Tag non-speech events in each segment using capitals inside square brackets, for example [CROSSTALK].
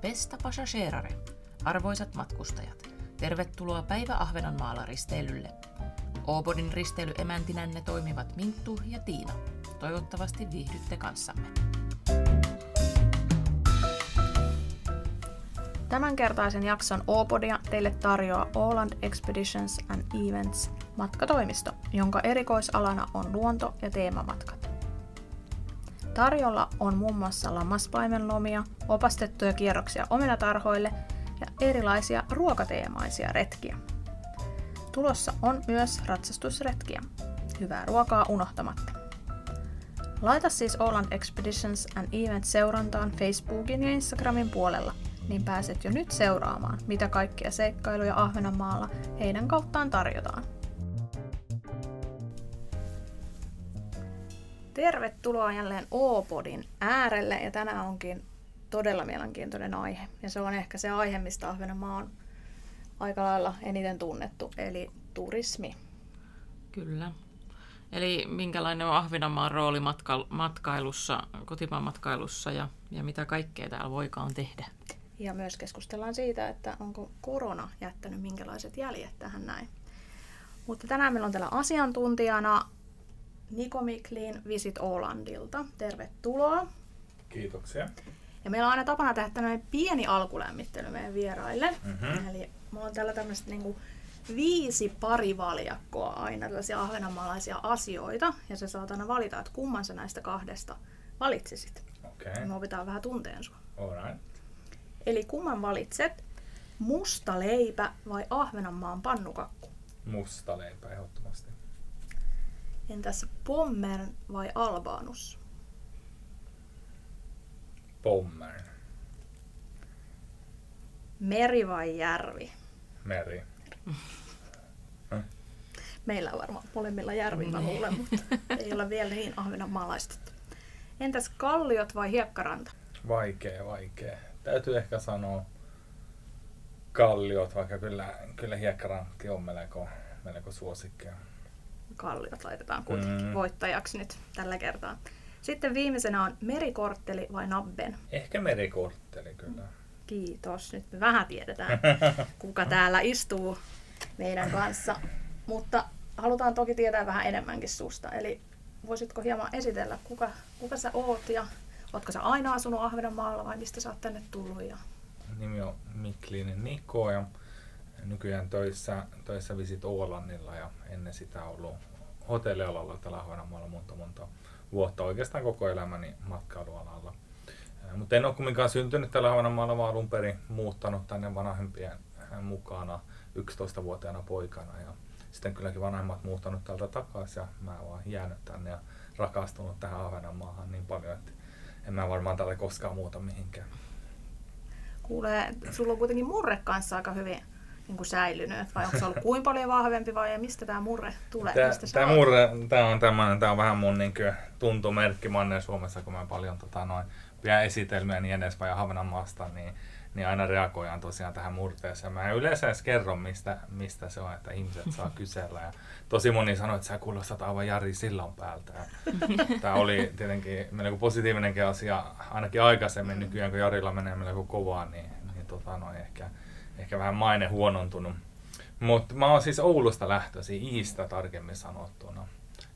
Pesta passagerare, arvoisat matkustajat, tervetuloa Päivä Ahvenanmaalla risteilylle. Oobodin risteilyemäntänne toimivat Minttu ja Tiina. Toivottavasti viihdytte kanssamme. Tämänkertaisen jakson Oopodia teille tarjoaa Åland Expeditions and Events matkatoimisto, jonka erikoisalana on luonto- ja teemamatkat. Tarjolla on muun muassa lammaspaimenlomia, opastettuja kierroksia omenatarhoille ja erilaisia ruokateemaisia retkiä. Tulossa on myös ratsastusretkiä. Hyvää ruokaa unohtamatta. Laita siis Åland Expeditions and Events seurantaan Facebookin ja Instagramin puolella, niin pääset jo nyt seuraamaan, mitä kaikkia seikkailuja Ahvenanmaalla heidän kauttaan tarjotaan. Tervetuloa jälleen Oopodin äärelle ja tänään onkin todella mielenkiintoinen aihe. Ja se on ehkä se aihe, mistä Ahvenanmaa on aika lailla eniten tunnettu, eli turismi. Kyllä. Eli minkälainen on Ahvenanmaan rooli matka- matkailussa, kotimaan matkailussa ja, ja mitä kaikkea täällä voikaan tehdä? Ja myös keskustellaan siitä, että onko korona jättänyt minkälaiset jäljet tähän näin. Mutta tänään meillä on täällä asiantuntijana Niko Miklin Visit Ålandilta. Tervetuloa. Kiitoksia. Ja meillä on aina tapana tehdä tämmöinen pieni alkulämmittely meidän vieraille. Mhm. Eli mulla on täällä tämmöistä niinku viisi parivaljakkoa aina tällaisia ahvenanmaalaisia asioita. Ja sä saat aina valita, että kumman sä näistä kahdesta valitsisit. Okei, Ja me opitaan vähän tunteen sua. alright. Eli kumman valitset? Musta leipä vai Ahvenanmaan pannukakku? Musta leipä ehdottomasti. Entäs Pommern vai Albanus? Pommer. Meri vai järvi? Meri. Meillä on varmaan molemmilla järvi, mä luulen, mutta ei ole vielä niin ahvenanmaalaistettu. Entäs kalliot vai hiekkaranta? Vaikea, vaikea. Täytyy ehkä sanoa kalliot, vaikka kyllä, kyllä hiekkarankki on melko, melko suosikkia. Kalliot laitetaan kuitenkin Mm. voittajaksi nyt tällä kertaa. Sitten viimeisenä on merikortteli vai nabben? Ehkä merikortteli kyllä. Kiitos. Nyt me vähän tiedetään, [LAUGHS] kuka täällä istuu meidän kanssa. Mutta halutaan toki tietää vähän enemmänkin susta. Eli voisitko hieman esitellä, kuka, kuka sä oot ja ootko sä aina asunut Ahvenanmaalla vai mistä sä oot tänne tullut? Ja... Nimi on Miklinen Niko ja nykyään töissä, töissä Visit Ålannilla ja ennen sitä ollut hotellialalla täällä Ahvenanmaalla monta monta vuotta oikeastaan koko elämäni matkailualalla. Mutta en ole kumminkaan syntynyt täällä Ahvenanmaalla, vaan alun perin muuttanut tänne vanhempien mukana 11-vuotiaana poikana. Ja sitten kylläkin vanhemmat muuttanut täältä takaisin ja mä oon jäänyt tänne ja rakastunut tähän Ahvenanmaahan niin paljon, että en mä varmaan täältä koskaan muuta mihinkään. Kuulee, sulla on kuitenkin murre kanssa aika hyvin niin kuin säilynyt. Vai onko se ollut kuinka paljon vahvempi vai ja mistä tämä murre tulee? Tää, mistä oot? murre, tää on tämmönen, tää on vähän mun niinkö tuntomerkki Manner Suomessa, kun mä paljon tota noin, pidän esitelmiä niin edespäin ja Ahvenanmaasta, niin, niin aina reagoidaan tosiaan tähän murteeseen. Mä en yleensä edes kerro, mistä, mistä se on, että ihmiset saa kysellä. Ja tosi moni sanoi, että sä kuulostat aivan Jari Sillan päältä. Tämä oli tietenkin melko positiivinenkin asia, ainakin aikaisemmin nykyään, kun Jarilla menee melko kovaa, niin, niin tota noin, ehkä, ehkä vähän maine huonontunut. Mutta mä oon siis Oulusta lähtöisin, Iistä tarkemmin sanottuna.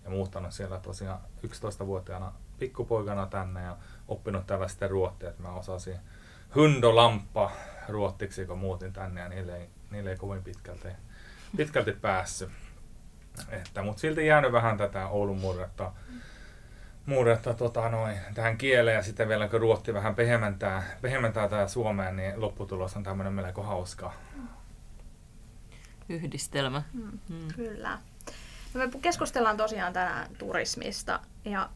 Ja muuttanut siellä tosiaan 11-vuotiaana pikkupoikana tänne ja oppinut täällä sitten ruottia, että mä osasin hundolamppa ruottiksi, kun muutin tänne ja niille ei, niille ei kovin pitkälti, pitkälti päässyt. Mutta silti jäänyt vähän tätä Oulun murretta, murretta tota noin, tähän kieleen ja sitten vielä kun ruotti vähän pehmentää, pehmentää tää Suomeen, niin lopputulos on tämmöinen melko hauska. Yhdistelmä. Mm, Mm. Kyllä. No me keskustellaan tosiaan tänään turismista ja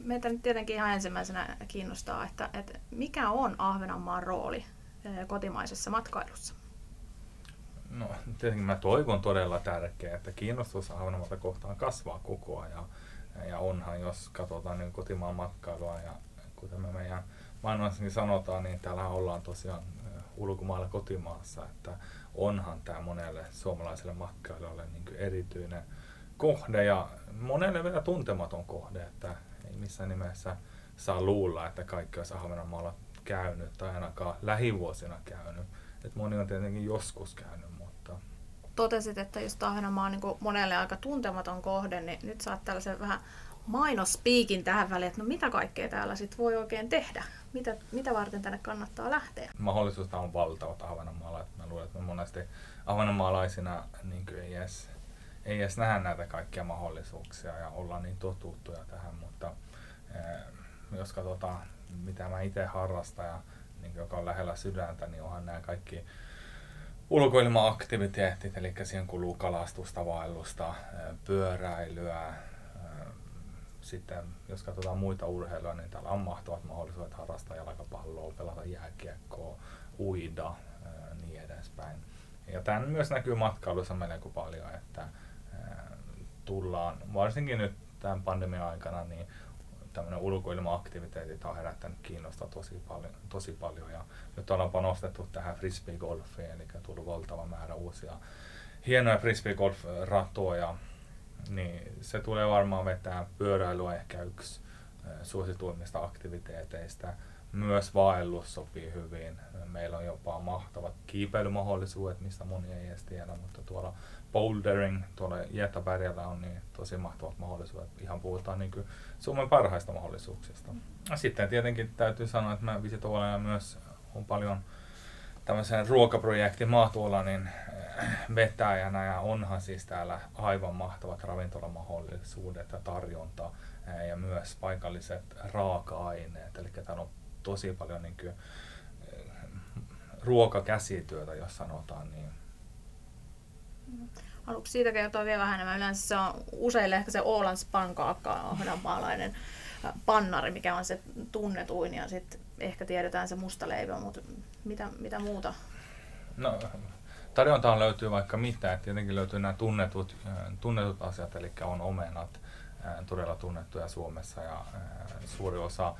meitä nyt tietenkin ihan ensimmäisenä kiinnostaa, että, että mikä on Ahvenanmaan rooli eh, kotimaisessa matkailussa? No tietenkin mä toivon todella tärkeää, että kiinnostus Ahvenanmaata kohtaan kasvaa koko ajan. Ja onhan, jos katsotaan niin kotimaan matkailua ja kuten me meidän mainossakin sanotaan, niin täällä ollaan tosiaan ö, ulkomailla kotimaassa, että onhan tämä monelle suomalaiselle matkailijalle niin erityinen kohde ja monelle vielä tuntematon kohde, että ei missään nimessä saa luulla, että kaikki olisi Ahvenanmaalla käynyt tai ainakaan lähivuosina käynyt. Et moni on tietenkin joskus käynyt. Totesit, että just Ahvenanmaa on niin monelle aika tuntematon kohde, niin nyt saat tällaisen vähän mainospiikin tähän väliin, että no mitä kaikkea täällä sit voi oikein tehdä? Mitä, mitä varten tänne kannattaa lähteä? Mahdollisuus on valtavat Ahvenanmaalla. Mä luulen, että me monesti ahvenanmaalaisina niin ei edes, ei edes nähdä näitä kaikkia mahdollisuuksia ja olla niin totuttuja tähän, mutta eh, jos katsotaan, mitä mä itse harrastan ja niin joka on lähellä sydäntä, niin onhan nämä kaikki ulkoilma-aktiviteetit, eli siihen kuluu kalastusta, vaellusta, pyöräilyä, sitten jos katsotaan muita urheiluja, niin täällä on mahtavat mahdollisuudet harrastaa jalkapalloa, pelata jääkiekkoa, uida niin edespäin. Ja tämä myös näkyy matkailussa melko paljon, että tullaan, varsinkin nyt tämän pandemian aikana, niin tämmöinen ulkoilma-aktiviteetit on herättänyt kiinnostaa tosi paljon, tosi paljon. Ja nyt ollaan panostettu tähän frisbee-golfiin, eli tullut valtava määrä uusia hienoja frisbee-golf-ratoja. Niin se tulee varmaan vetää pyöräilyä ehkä yksi suosituimmista aktiviteeteista. Myös vaellus sopii hyvin. Meillä on jopa mahtavat kiipeilymahdollisuudet, mistä moni ei edes tiedä, mutta tuolla bouldering tuolla Jättäbergellä on niin tosi mahtavat mahdollisuudet. Ihan puhutaan niin kuin Suomen parhaista mahdollisuuksista. Sitten tietenkin täytyy sanoa, että mä visitoilla myös on paljon tämmöisen ruokaprojektin Maatuolanin eh, vetäjänä ja onhan siis täällä aivan mahtavat ravintolamahdollisuudet ja tarjonta eh, ja myös paikalliset raaka-aineet. Eli täällä on tosi paljon niin kuin, eh, ruokakäsityötä, jos sanotaan niin. Haluatko siitä kertoa vielä vähän enemmän? Yleensä se on useille ehkä se Ålands pankaakka ahvenanmaalainen pannari, mikä on se tunnetuin ja sitten ehkä tiedetään se musta leipä, mutta mitä, mitä muuta? No, tarjontaan löytyy vaikka mitä. Tietenkin löytyy nämä tunnetut, tunnetut asiat, eli on omenat, todella tunnettuja Suomessa ja suuri osa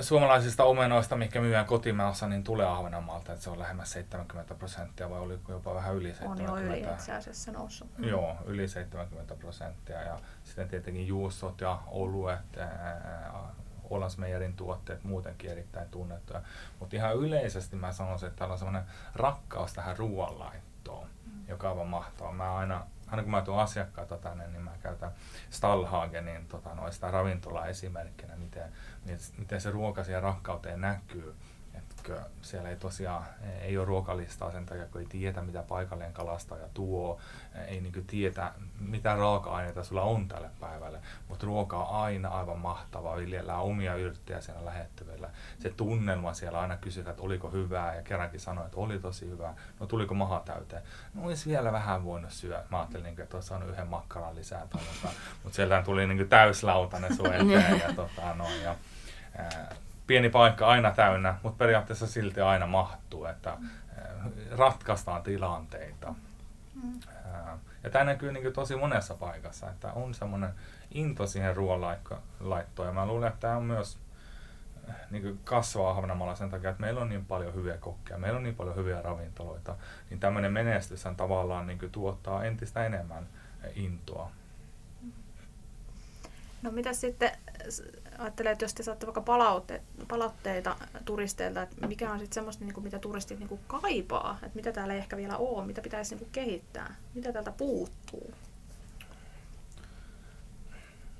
suomalaisista omenoista, mikä myydään kotimaassa, niin tulee Ahvenanmaalta, että se on lähemmäs 70 prosenttia vai oliko jopa vähän yli 70? On jo yli itse asiassa noussut. Mm. Joo, yli 70 prosenttia ja sitten tietenkin juustot ja oluet, Olasmeijerin tuotteet muutenkin erittäin tunnettuja. Mutta ihan yleisesti mä sanoisin, että täällä on sellainen rakkaus tähän ruoanlaittoon, mm. joka on mahtavaa. Mä aina aina kun mä tuon asiakkaita tänne, niin mä käytän Stallhagenin tota, noista ravintolaa esimerkkinä, miten, miten se ruoka siihen rakkauteen näkyy etkö siellä ei tosiaan ei ole ruokalistaa sen takia, kun ei tiedä mitä paikallinen kalastaja tuo, ei niin tiedä mitä raaka-aineita sulla on tälle päivälle, mutta ruoka on aina aivan mahtavaa, viljellään omia yrttejä siellä lähettyvillä. Se tunnelma siellä aina kysytään, että oliko hyvää ja kerrankin sanoi, että oli tosi hyvää, no tuliko maha täyteen, no olisi vielä vähän voinut syödä. Mä ajattelin, niin että olisi saanut yhden makkaran lisää, mutta, mutta sieltä tuli niin täyslautainen sun eteen [LAUGHS] ja, tota, no, ja ää, pieni paikka aina täynnä, mutta periaatteessa silti aina mahtuu, että eh, ratkaistaan tilanteita. Mm. Ja tämä näkyy niin tosi monessa paikassa, että on semmoinen into siihen ruoanlaittoon. Ja mä luulen, että tämä on myös eh, niin kasvaa Ahvenanmaalla sen takia, että meillä on niin paljon hyviä kokkeja, meillä on niin paljon hyviä ravintoloita, niin tämmöinen menestys tavallaan niin tuottaa entistä enemmän intoa. No mitä sitten ajattelen, että jos te saatte vaikka palaute, palautteita turisteilta, että mikä on sitten semmoista, niin kuin, mitä turistit niin kuin kaipaa, että mitä täällä ei ehkä vielä ole, mitä pitäisi niin kuin kehittää, mitä täältä puuttuu?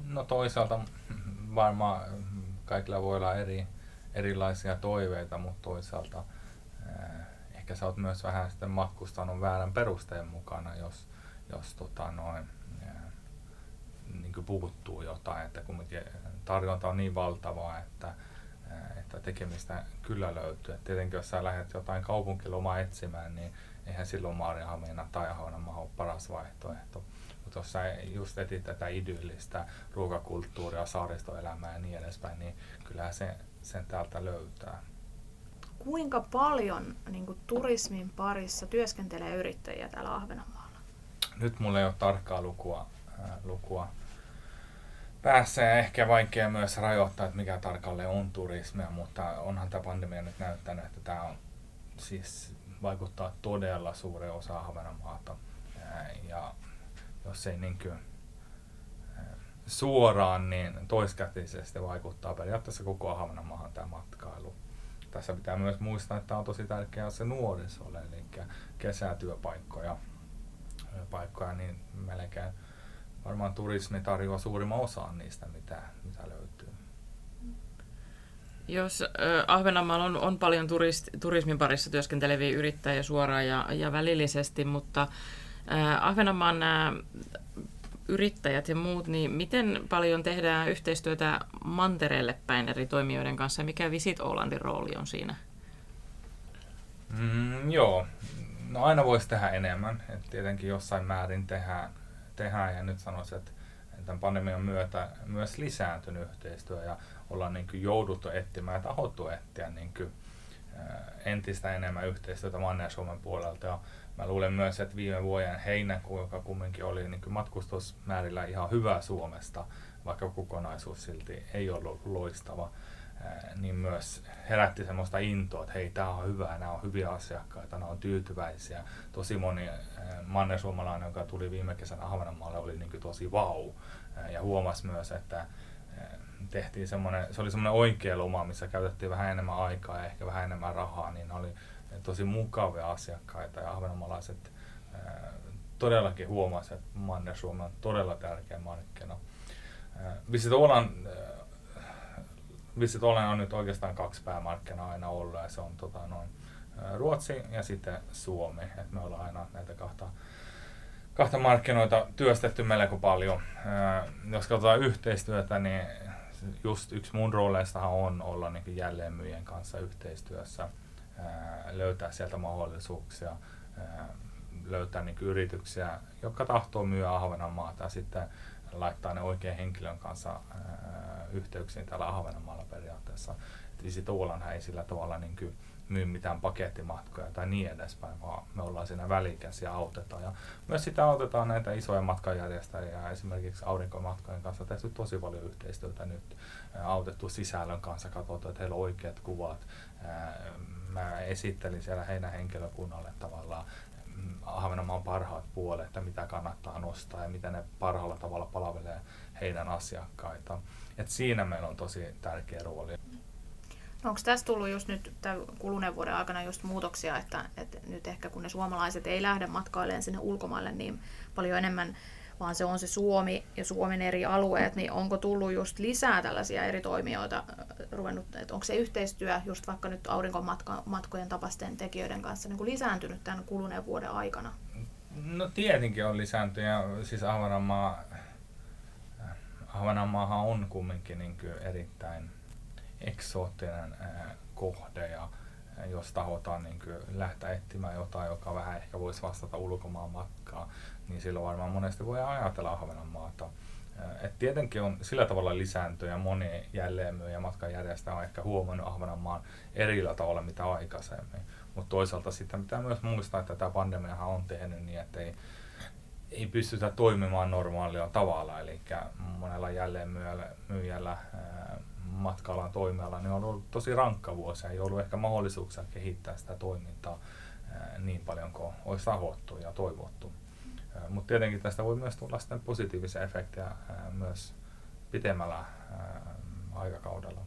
No toisaalta varmaan kaikilla voi olla eri, erilaisia toiveita, mutta toisaalta eh, ehkä sä oot myös vähän sitten matkustanut väärän perusteen mukana, jos, jos tota noin, niin puuttuu jotain, että kumminkin tarjonta on niin valtavaa, että, että tekemistä kyllä löytyy. Et tietenkin jos sä lähdet jotain kaupunkilomaa etsimään, niin eihän silloin Maarihamina tai Ahvenanmaa ole paras vaihtoehto. Mutta jos sä just etit tätä idyllistä ruokakulttuuria, saaristoelämää ja niin edespäin, niin kyllähän se, sen täältä löytää. Kuinka paljon niin kuin, turismin parissa työskentelee yrittäjiä täällä Ahvenanmaalla? Nyt mulla ei ole tarkkaa lukua, äh, lukua päässä ja ehkä vaikea myös rajoittaa, että mikä tarkalleen on turismia, mutta onhan tämä pandemia nyt näyttänyt, että tämä on siis vaikuttaa todella suuren osa Ahvenanmaata. Ja jos ei niin kuin, suoraan, niin toiskätisesti vaikuttaa periaatteessa koko Ahvenanmaahan tämä matkailu. Tässä pitää myös muistaa, että on tosi tärkeää se nuorisolle, eli kesätyöpaikkoja paikkoja, niin melkein varmaan turismi tarjoaa suurimman osan niistä, mitä, mitä löytyy. Jos äh, Ahvenanmaalla on, on paljon turist, turismin parissa työskenteleviä yrittäjiä suoraan ja, ja välillisesti, mutta äh, Ahvenanmaan nämä yrittäjät ja muut, niin miten paljon tehdään yhteistyötä mantereelle päin eri toimijoiden kanssa? Mikä Visit Olandin rooli on siinä? Mm, joo, no aina voisi tehdä enemmän. Et tietenkin jossain määrin tehdään, tehdään ja nyt sanoisin, että tämän pandemian myötä myös lisääntynyt yhteistyö ja ollaan niin kuin jouduttu etsimään ja tahottu etsiä niin kuin, entistä enemmän yhteistyötä Manner-Suomen puolelta. Ja mä luulen myös, että viime vuoden heinäkuu, joka kumminkin oli niin kuin matkustusmäärillä ihan hyvä Suomesta, vaikka kokonaisuus silti ei ollut loistava, niin myös herätti semmoista intoa, että hei, tämä on hyvä, nämä on hyviä asiakkaita, nämä on tyytyväisiä. Tosi moni manner-suomalainen, joka tuli viime kesänä Ahvenanmaalle, oli niin kuin tosi vau. Ja huomasi myös, että tehtiin semmoinen, se oli semmoinen oikea loma, missä käytettiin vähän enemmän aikaa ja ehkä vähän enemmän rahaa, niin oli tosi mukavia asiakkaita ja ahvenanmaalaiset todellakin huomasivat, että Manner-Suomi on todella tärkeä markkina. Visit Åland, Visit Åland on nyt oikeastaan kaksi päämarkkinaa aina ollut ja se on tota, noin, Ruotsi ja sitten Suomi. Et me ollaan aina näitä kahta, kahta markkinoita työstetty melko paljon. Jos katsotaan yhteistyötä, niin just yksi mun rooleistahan on olla niin jälleenmyyjien kanssa yhteistyössä, löytää sieltä mahdollisuuksia, löytää niin yrityksiä, jotka tahtoo myyä Ahvenanmaata ja sitten laittaa ne oikean henkilön kanssa yhteyksiin täällä Ahvenanmaalla periaatteessa. Visit Oulanhan ei sillä tavalla niin kuin myy mitään pakettimatkoja tai niin edespäin, vaan me ollaan siinä välikäsiä autetaan. Ja myös sitä autetaan näitä isoja matkajärjestäjiä, esimerkiksi aurinkomatkojen kanssa tehty tosi paljon yhteistyötä nyt, autettu sisällön kanssa, katsotaan, että heillä on oikeat kuvat. Mä esittelin siellä heidän henkilökunnalle tavallaan Ahvenanmaan parhaat puolet, että mitä kannattaa nostaa ja miten ne parhaalla tavalla palvelee heidän asiakkaitaan. Et siinä meillä on tosi tärkeä rooli. No onko tässä tullut just nyt tämän kuluneen vuoden aikana just muutoksia, että, että nyt ehkä kun ne suomalaiset ei lähde matkailemaan sinne ulkomaille niin paljon enemmän, vaan se on se Suomi ja Suomen eri alueet, niin onko tullut just lisää tällaisia eri toimijoita ruvennut, että onko se yhteistyö just vaikka nyt aurinkomatkojen tapaisten tekijöiden kanssa niin kuin lisääntynyt tämän kuluneen vuoden aikana? No tietenkin on lisääntynyt ja siis Ahvenanmaa, Ahvenanmaahan on kumminkin niin erittäin eksoottinen kohde ja jos tahotaan niin lähteä etsimään jotain, joka vähän ehkä voisi vastata ulkomaan matkaa, niin silloin varmaan monesti voi ajatella Ahvenanmaata. Et tietenkin on sillä tavalla lisääntynyt ja moni jälleenmyyjä matkanjärjestäjä on ehkä huomannut Ahvenanmaan erillä tavalla mitä aikaisemmin. Mutta toisaalta sitten pitää myös muistaa, että tämä pandemiahan on tehnyt niin, että ei, ei pystytä toimimaan normaalilla tavalla. Eli monella jälleenmyyjällä matkailualan toimiala, niin on ollut tosi rankka vuosi. Ei ollut ehkä mahdollisuuksia kehittää sitä toimintaa niin paljon kuin olisi tahottu ja toivottu. Mutta tietenkin tästä voi myös tulla sitten positiivisia efektejä myös pitemmällä aikakaudella.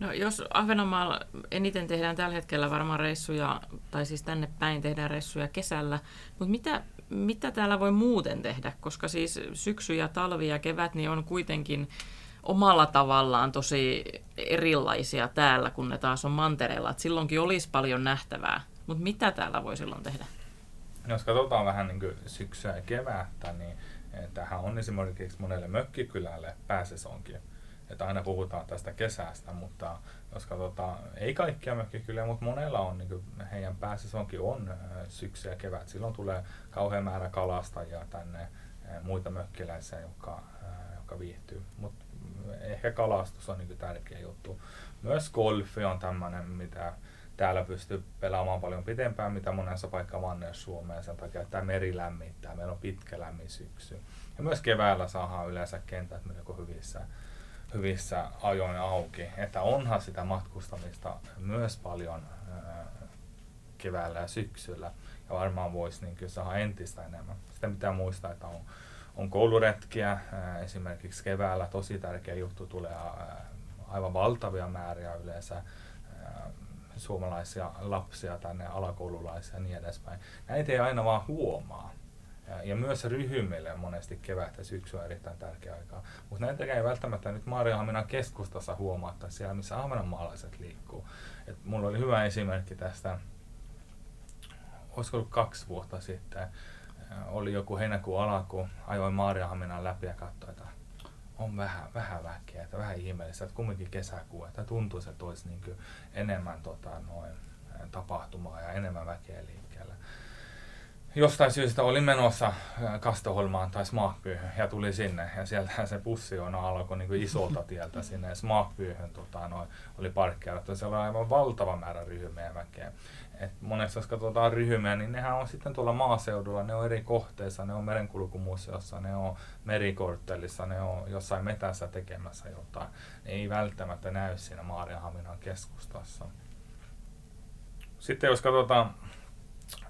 No jos Ahvenanmaalla eniten tehdään tällä hetkellä varmaan reissuja, tai siis tänne päin tehdään reissuja kesällä, mutta mitä, mitä täällä voi muuten tehdä? Koska siis syksy ja talvi ja kevät niin on kuitenkin omalla tavallaan tosi erilaisia täällä, kun ne taas on mantereella. Et silloinkin olisi paljon nähtävää. Mutta mitä täällä voi silloin tehdä? Jos katsotaan vähän niin syksyä ja kevättä, niin tähän on esimerkiksi monelle mökkikylälle pääsesonkin. Että aina puhutaan tästä kesästä, mutta jos katsotaan, ei kaikkia mökkikyliä, mutta monella on, niin heidän pääsesonkin on syksy ja kevät. Silloin tulee kauhean määrä kalastajia tänne, muita mökkiläisiä, jotka, jotka viihtyy. Mutta ehkä kalastus on niin tärkeä juttu. Myös golfi on tämmöinen, mitä täällä pystyy pelaamaan paljon pitempään, mitä monessa paikka manner Suomeen sen takia, että tämä meri lämmittää. Meillä on pitkä lämmin syksy. Ja myös keväällä saadaan yleensä kentät melko hyvissä, hyvissä ajoin auki. Että onhan sitä matkustamista myös paljon keväällä ja syksyllä. Ja varmaan voisi niin saada entistä enemmän. Sitten pitää muistaa, että on on kouluretkiä, esimerkiksi keväällä tosi tärkeä juttu tulee aivan valtavia määriä yleensä suomalaisia lapsia tänne, alakoululaisia ja niin edespäin. Näitä ei aina vaan huomaa. Ja, ja myös ryhmille monesti kevät ja syksy on erittäin tärkeä aika. Mutta näitä ei välttämättä nyt Maariahaminan keskustassa huomata siellä, missä ahvenanmaalaiset liikkuu. Et mulla oli hyvä esimerkki tästä, olisiko ollut kaksi vuotta sitten, oli joku heinäkuun alaku, ajoin Maariahaminan läpi ja katsoin, että on vähän, vähän väkeä, että vähän ihmeellistä, että kumminkin kesäkuu, että tuntuu, että olisi niin enemmän tota, noin, tapahtumaa ja enemmän väkeä liikkeellä. Jostain syystä olin menossa Kastoholmaan tai Smaakpyyhyn ja tuli sinne ja sieltä se bussi on alkoi niin isolta tieltä sinne Smaakpyyhyn tota, noin, oli parkkeerattu. Siellä oli aivan valtava määrä ryhmiä väkeä. Et monesti jos katsotaan ryhmiä, niin nehän on sitten tuolla maaseudulla, ne on eri kohteissa, ne on merenkulkumuseossa, ne on merikorttelissa, ne on jossain metässä tekemässä jotain. Ne ei välttämättä näy siinä Maarianhaminan keskustassa. Sitten jos katsotaan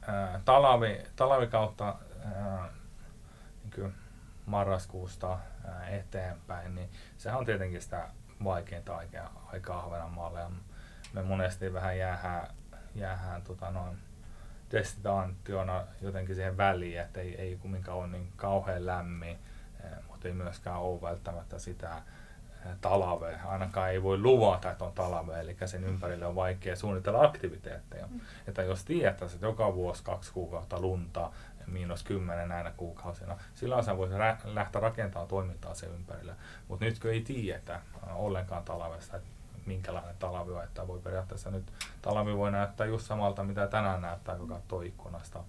ää, talavi, talvikautta niin marraskuusta ää, eteenpäin, niin sehän on tietenkin sitä vaikeinta aikaa, aikaa Ahvenanmaalle. Me monesti vähän jäähän jäähän tota noin, destinaationa jotenkin siihen väliin, että ei, ei kumminkaan ole niin kauhean lämmin, eh, mutta ei myöskään ole välttämättä sitä eh, talvea. Ainakaan ei voi luvata, että on talve, eli sen ympärille on vaikea suunnitella aktiviteetteja. Mm. Että jos tietää, että joka vuosi kaksi kuukautta lunta, miinus kymmenen näinä kuukausina, silloin sä voisi rä- lähteä rakentamaan toimintaa sen ympärille. Mutta nyt kun ei tiedetä ollenkaan talvesta, että minkälainen talvi on, että voi periaatteessa nyt talvi voi näyttää just samalta, mitä tänään näyttää, kun katsoo ikkunasta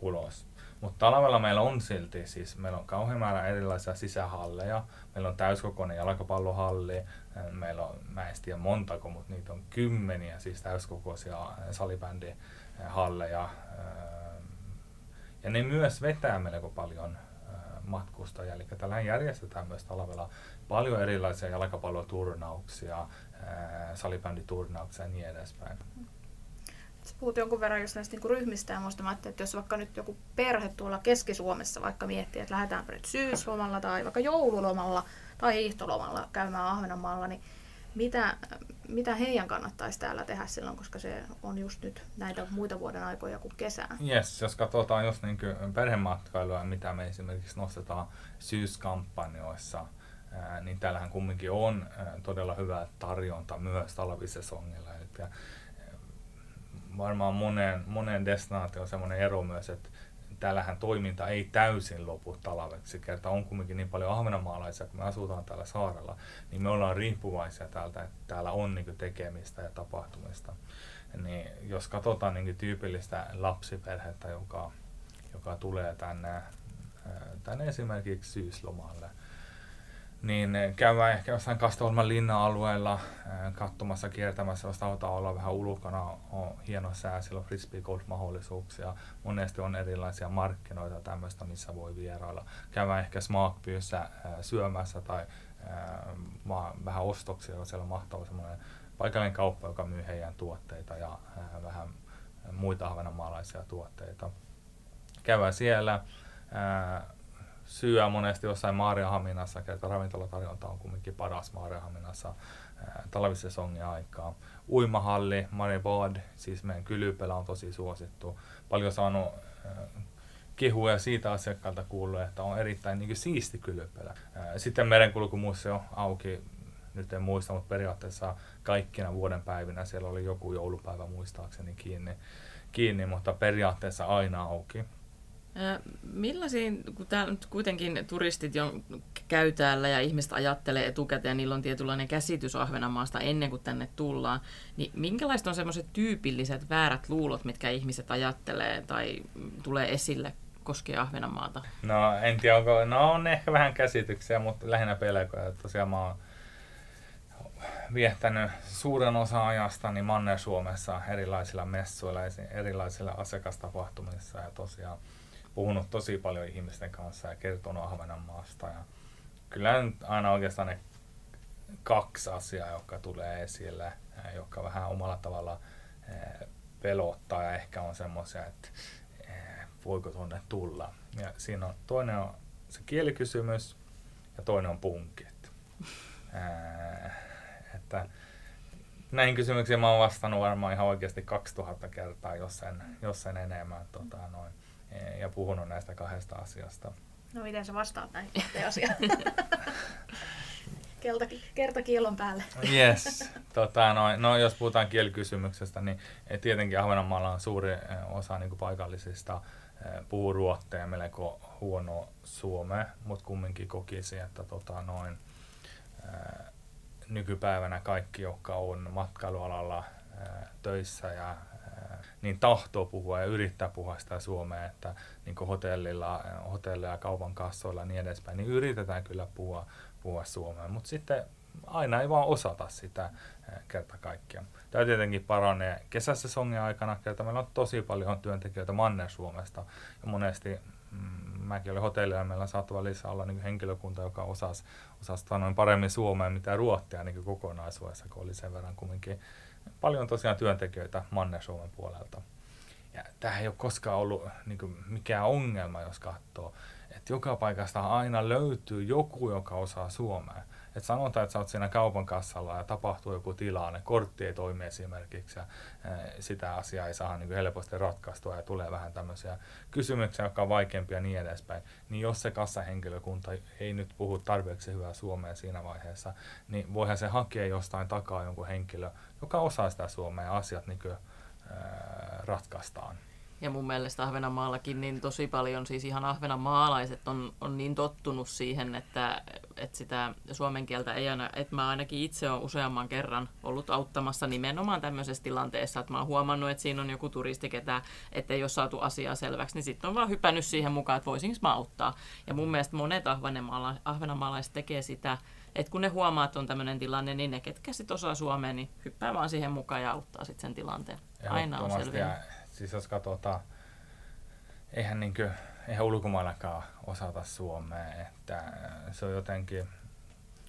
ulos. Mutta talvella meillä on silti, siis meillä on kauhean määrä erilaisia sisähalleja, meillä on täyskokoinen jalkapallohalli, meillä on, mä en tiedä montako, mutta niitä on kymmeniä siis täyskokoisia salibändihalleja. Ja ne myös vetää melko paljon matkustajia, eli tällä järjestetään myös talvella paljon erilaisia jalkapalloturnauksia, salibänditurnauksia ja niin edespäin. Sä puhut jonkun verran just näistä niinku ryhmistä ja muista että jos vaikka nyt joku perhe tuolla Keski-Suomessa vaikka miettii, että lähdetäänpä nyt syyslomalla tai vaikka joululomalla tai hiihtolomalla käymään Ahvenanmaalla, niin mitä, mitä heidän kannattaisi täällä tehdä silloin, koska se on just nyt näitä muita vuoden aikoja kuin kesää? Yes, jos katsotaan just niin perhematkailua, mitä me esimerkiksi nostetaan syyskampanjoissa, niin täällähän kumminkin on todella hyvä tarjonta myös talvisesongilla. Eli varmaan monen, monen destinaatio on semmoinen ero myös, että täällähän toiminta ei täysin lopu talveksi, kerta on kumminkin niin paljon ahvenanmaalaisia, kun me asutaan täällä saarella, niin me ollaan riippuvaisia täältä, että täällä on niin tekemistä ja tapahtumista. Niin jos katsotaan niin tyypillistä lapsiperhettä, joka, joka tulee tänne, tänne esimerkiksi syyslomalle, niin eh, käydään ehkä jossain Kastoholman linna-alueella eh, katsomassa, kiertämässä, jos tahotaan olla vähän ulkona, on hieno sää, siellä on frisbee golf-mahdollisuuksia. Monesti on erilaisia markkinoita tämmöistä, missä voi vierailla. Käydään ehkä smaakpyyssä eh, syömässä tai vähän ostoksia, siellä on mahtava semmoinen paikallinen kauppa, joka myy heidän tuotteita ja vähän muita ahvenanmaalaisia tuotteita. Käydään siellä, syö monesti jossain Maariahaminassa, kerta ravintolatarjonta on kumminkin paras Maariahaminassa talvisesongin aikaa. Uimahalli, Maribad, siis meidän kylypelä on tosi suosittu. Paljon saanut kehuja siitä asiakkailta kuullut, että on erittäin niin siisti kylypelä. Sitten merenkulkumuseo auki, nyt en muista, mutta periaatteessa kaikkina vuoden päivinä siellä oli joku joulupäivä muistaakseni kiinni, kiinni mutta periaatteessa aina auki. Millaisia, kun täällä nyt kuitenkin turistit jo käy täällä ja ihmiset ajattelee etukäteen, niillä on tietynlainen käsitys Ahvenanmaasta ennen kuin tänne tullaan, niin minkälaiset on semmoiset tyypilliset väärät luulot, mitkä ihmiset ajattelee tai tulee esille koskee Ahvenanmaata? No en tiedä, onko, no on ehkä vähän käsityksiä, mutta lähinnä pelkoja. Tosiaan mä oon viettänyt suuren osa ajasta niin Manner-Suomessa erilaisilla messuilla, erilaisilla asiakastapahtumissa ja tosiaan puhunut tosi paljon ihmisten kanssa ja kertonut Ahvenanmaasta. Ja kyllä nyt aina oikeastaan ne kaksi asiaa, jotka tulee esille, jotka vähän omalla tavalla pelottaa ja ehkä on semmoisia, että voiko tuonne tulla. Ja siinä on, toinen on se kielikysymys ja toinen on punkit. Ää, [LAUGHS] että näihin kysymyksiin mä oon vastannut varmaan ihan oikeasti 2000 kertaa, jos en, jos en enemmän. Tota, noin, ja puhunut näistä kahdesta asiasta. No miten sä vastaat näihin kahteen asiaan? [LAUGHS] Kelta, kerta kielon päälle. Yes. Tota, no, no, jos puhutaan kielikysymyksestä, niin tietenkin Ahvenanmaalla on suuri eh, osa niin kuin paikallisista eh, puhuu ruottia ja melko huono suomea, mutta kumminkin kokisi, että tota, noin, ää, eh, nykypäivänä kaikki, jotka on matkailualalla ää, töissä ja niin tahtoo puhua ja yrittää puhua sitä suomea, että niin hotellilla, hotellilla ja kaupan kassoilla ja niin edespäin, niin yritetään kyllä puhua puhua suomea, mutta sitten aina ei vaan osata sitä eh, kerta kaikkiaan. Tämä tietenkin paranee kesäsesongin aikana, kerta meillä on tosi paljon työntekijöitä Manner-Suomesta ja monesti mm, mäkin olin hotellilla ja meillä saattava lisää olla niin henkilökunta, joka osasi, osasi noin paremmin suomea mitä ruottia niin kokonaisuudessa, kun oli sen verran kumminkin paljon tosiaan työntekijöitä Manner-Suomen puolelta. Ja tämä ei ole koskaan ollut niin kuin, mikään ongelma, jos katsoo että joka paikasta aina löytyy joku, joka osaa suomea. Et sanotaan, että sä oot siinä kaupan kassalla ja tapahtuu joku tilanne, kortti ei toimi esimerkiksi ja sitä asiaa ei saa niin helposti ratkaistua ja tulee vähän tämmöisiä kysymyksiä, jotka on vaikeampia ja niin edespäin. Niin jos se kassahenkilökunta ei nyt puhu tarpeeksi hyvää suomea siinä vaiheessa, niin voihan se hakea jostain takaa jonkun henkilö, joka osaa sitä suomea ja asiat niin ratkaistaan. Ja mun mielestä Ahvenanmaallakin niin tosi paljon, siis ihan ahvenanmaalaiset on, on niin tottunut siihen, että, että sitä suomen kieltä ei aina, että mä ainakin itse olen useamman kerran ollut auttamassa nimenomaan tämmöisessä tilanteessa, että mä oon huomannut, että siinä on joku turisti, ketä, että ei ole saatu asiaa selväksi, niin sitten on vaan hypännyt siihen mukaan, että voisinko mä auttaa. Ja mun mielestä monet ahvenanmaalaiset tekee sitä, että kun ne huomaa, että on tämmöinen tilanne, niin ne, ketkä sitten osaa suomea, niin hyppää vaan siihen mukaan ja auttaa sitten sen tilanteen. Aina on selviä siis jos katsotaan, eihän, niin kuin, eihän ulkomaillakaan osata suomea, että se on jotenkin,